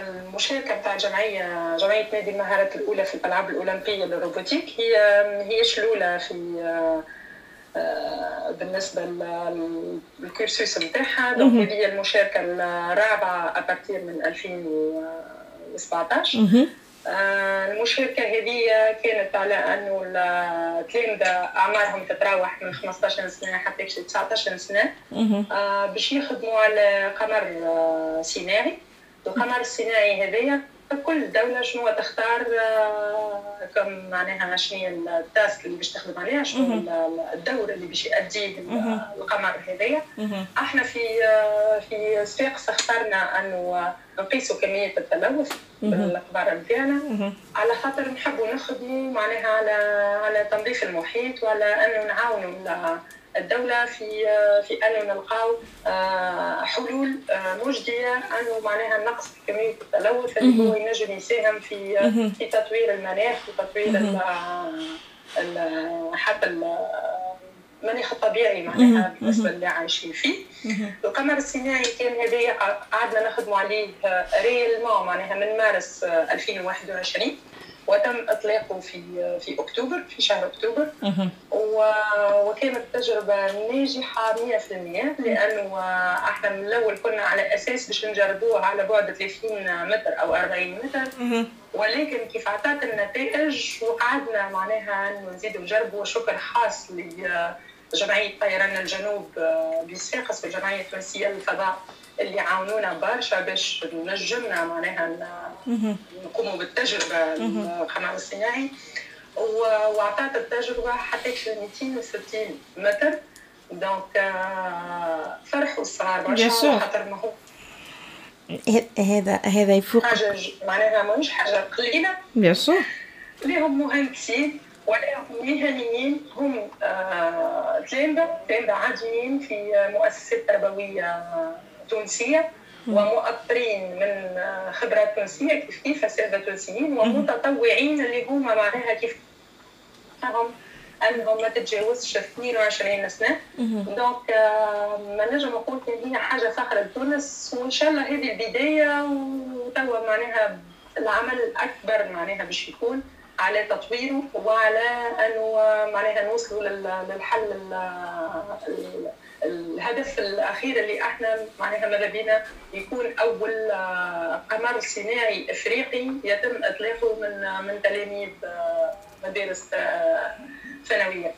المشاركة نتاع الجمعيه جمعية نادي المهارات الأولى في الألعاب الأولمبية لل robotique. هي ماهيش الاولى في آه، بالنسبة لل cursus نتاعها. donc هذه المشاركة الرابعة à partir من 2017 آه، المشاركة هذه كانت على أنه التلامذه أعمارهم تتراوح من 15 سنة حتى 19 سنة. آه، باش يخدموا على قمر صناعي القمر الصناعي هذايا كل دولة شنو تختار آه، كم معناها شنو التاسك اللي باش تخدم عليها شنو الدور اللي باش يأديه القمر هذايا إحنا في آه، في صفاقس اخترنا انه نقيسوا كمية التلوث بالأقمار نتاعنا على خاطر نحبوا نخدموا معناها على على تنظيف المحيط وعلى انه نعاونوا الدولة في في أنه نلقاو آه، حلول آه، مجدية أنه معناها نقص كمية التلوث اللي هو ينجم يساهم في في تطوير المناخ وتطوير حتى المناخ الطبيعي معناها بالنسبة اللي عايشين فيه. القمر الصناعي كان هذايا قعدنا نخدموا عليه ريلمون معناها من مارس 2021 وتم إطلاقه في في أكتوبر في شهر أكتوبر. وكانت تجربة ناجحة 100% لأنه إحنا من الأول كنا على أساس باش نجربوه على بعد 30 متر أو 40 متر. ولكن كيف اعطت النتائج وقعدنا معناها نزيد نجربوا شكر خاص لجمعية طيران الجنوب بصفاقس والجمعيه التونسيه للفضاء اللي عاونونا برشا باش نجمنا معناها نقوموا بالتجربة القمر الصناعي. وعطات التجربه حتى 260 متر donc فرحوا الصغار برشا خاطر ما هو هذا هذا يفوق حاجة معناها ماهوش حاجة قليله bien sûr ليهم مهندسين ولاهم مهنيين هم تلامذه تلامذه عاديين في مؤسسات تربويه تونسيه ومؤطرين من خبرات تونسيه كيف كيف اساتذه تونسيين ومتطوعين اللي هما معناها كيف انهم ما تتجاوزش 22 سنة. دونك ما نجم نقول هي حاجة فخرة لتونس وإن شاء الله هذه البداية وتوا معناها العمل الأكبر معناها باش يكون على تطويره وعلى أنه معناها نوصلوا للحل الهدف الأخير اللي إحنا معناها ماذا بينا؟ يكون أول آه، قمر صناعي إفريقي يتم إطلاقه من من تلاميذ آه، مدارس آه، ثانوية.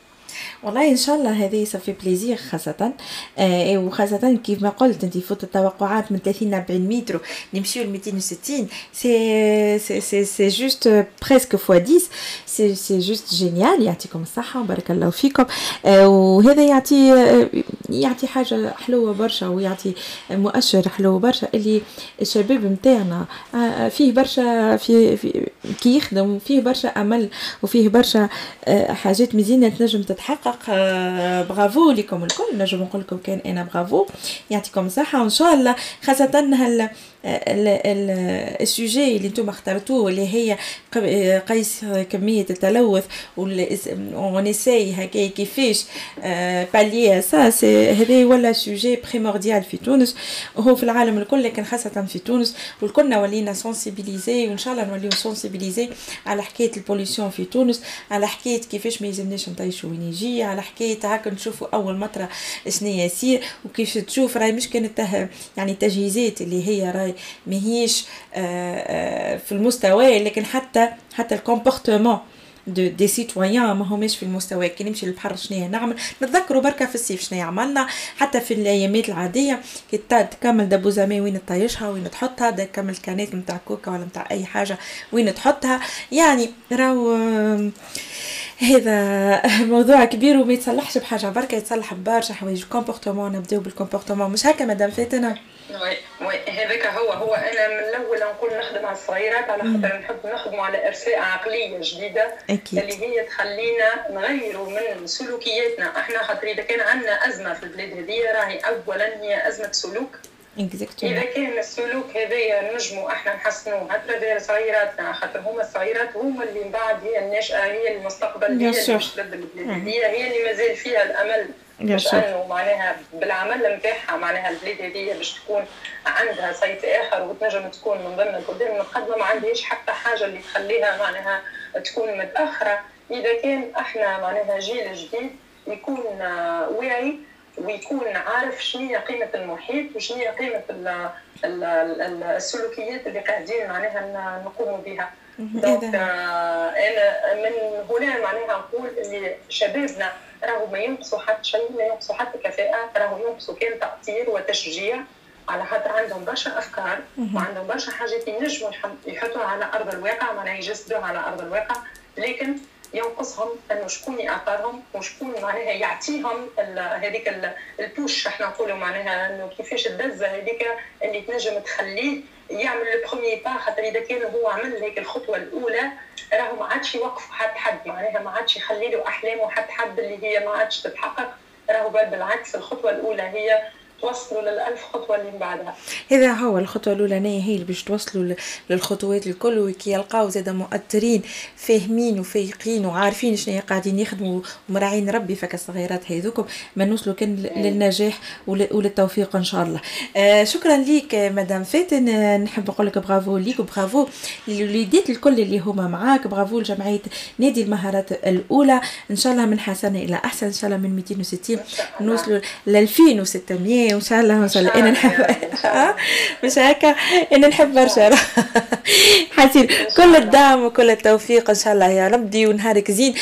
والله إن شاء الله هذه ça fait plaisir خاصة. آه وخاصة كيف ما قلت أنت فوت التوقعات من 30 ل 40 متر نمشيو ل 260 c'est c'est c'est juste presque fois 10 c'est c'est juste génial يعطيكم الصحة وبارك الله فيكم. آه وهذا يعطي آه يعطي حاجة حلوة برشا ويعطي مؤشر حلو برشا اللي الشباب نتاعنا آه فيه برشا في, في كي يخدم فيه برشا أمل وفيه برشا آه حاجات مزيانة تنجم تتحقق. تحقق برافو لكم الكل. نجم نقول لكم كان أنا برافو. يعطيكم الصحة. وإن شاء الله خاصة هل السوجي اللي أنتم اخترتوه اللي هي قيس كمية التلوث on essaie هكا كيفاش pallier ça هذا ولا sujet primordial في تونس. وهو في العالم الكل لكن خاصة في تونس. والكلنا ولينا sensibilisés وإن شاء الله نوليو sensibilisés على حكاية ال pollution في تونس على حكاية كيفاش ما يلزمناش نطيشوا وين يجي على حكاية هكا نشوفوا أول مطرة شنو يسير وكيف تشوف. راهي مش كانت يعني التجهيزات اللي هي راهي ماهيش آه، آه، في المستوى لكن حتى حتى ال comportement de des citoyens ما هماش في المستوى. كي نمشي للبحر شنو نعمل نتذكروا بركة في الصيف شنو عملنا حتى في الأيامات العادية كي تكمل دبوزة ماء وين تطيشها وين تحطها تكمل ال canette نتاع كوكا ولا نتاع أي حاجة وين تحطها. يعني راهو هذا موضوع كبير وما يتصلحش بحاجة. بركة يتصلح ببرشا حوايج. comportement نبدأو بال comportement مش هكا مدام فاتنة؟ وي وي. هذاك هو هو أنا من الأول نقول نخدم على الصغيرات على خاطر نحب نخدموا على أرساء عقلية جديدة أكيد. اللي هي تخلينا نغيروا من سلوكياتنا. إحنا خاطر إذا كان عندنا أزمة في البلاد هذه راهي اولا هي أزمة سلوك. إذا كان السلوك هذايا نجموا إحنا نحسنوه حتى صغيراتنا خاطر هما الصغيرات هما اللي من بعد هي الناشئه هي المستقبل هي اللي مش هي هي اللي مازال فيها الأمل. باش أنه معناها بالعمل نتاعها معناها البلاد هذه باش تكون عندها صيت آخر وتنجم تكون من ضمن القدام. المقدمه ما عندهاش حتى حاجة اللي تخليها معناها تكون متأخرة. إذا كان إحنا معناها جيل جديد يكون واعي ويكون عارف شنو هي قيمة المحيط وشنو هي قيمة السلوكيات اللي قاعدين معناها نقوم بها. دونك أنا من هنا معناها نقول اللي شبابنا راهو ما ينقصوا حتى شيء ما ينقصوا حتى كفاءة راهو ينقصوا كان تأثير وتشجيع على خاطر عندهم برشا أفكار وعندهم برشا حاجات ينجموا يحطوها على أرض الواقع معناها يجسدوها على أرض الواقع. لكن ينقصهم إنه شكون يعطرهم وشكون معناها يعطيهم هذيك البوش إحنا نقولوا معناها إنه كيفاش الدزه هذيك اللي تنجم تخليه يعمل لو بروميي با خاطر إذا كان هو عمل هيك الخطوة الأولى راهو ما عادش يوقف حد حد معناها ما عادش يخلي له أحلامه حد حد اللي هي ما عادش تتحقق راهو بل بالعكس الخطوة الأولى هي توصلوا للألف خطوة اللي من بعدها. هذا هو الخطوة الأولانية هي اللي باش توصلوا للخطوات الكل وكي يلقاو زاد مؤثرين فاهمين وفايقين وعارفين شنو قاعدين يخدموا ومراعين ربي فك الصغيرات هذوكم ما نوصلوا كان للنجاح وللتوفيق إن شاء الله. آه شكرا ليك مدام فاتن. نحب نقول لك برافو ليك وبرافو للوليدات الكل اللي هما معاك. برافو لجمعية نادي المهارات الأولى. إن شاء الله من حسن إلى أحسن إن شاء الله من 260 نوصلوا ل 2600 شاء الله وان شاء الله. أنا نحب مش هكا أنا نحب برشا. حسين كل الدعم وكل التوفيق إن شاء الله يا ربي ونهارك زين.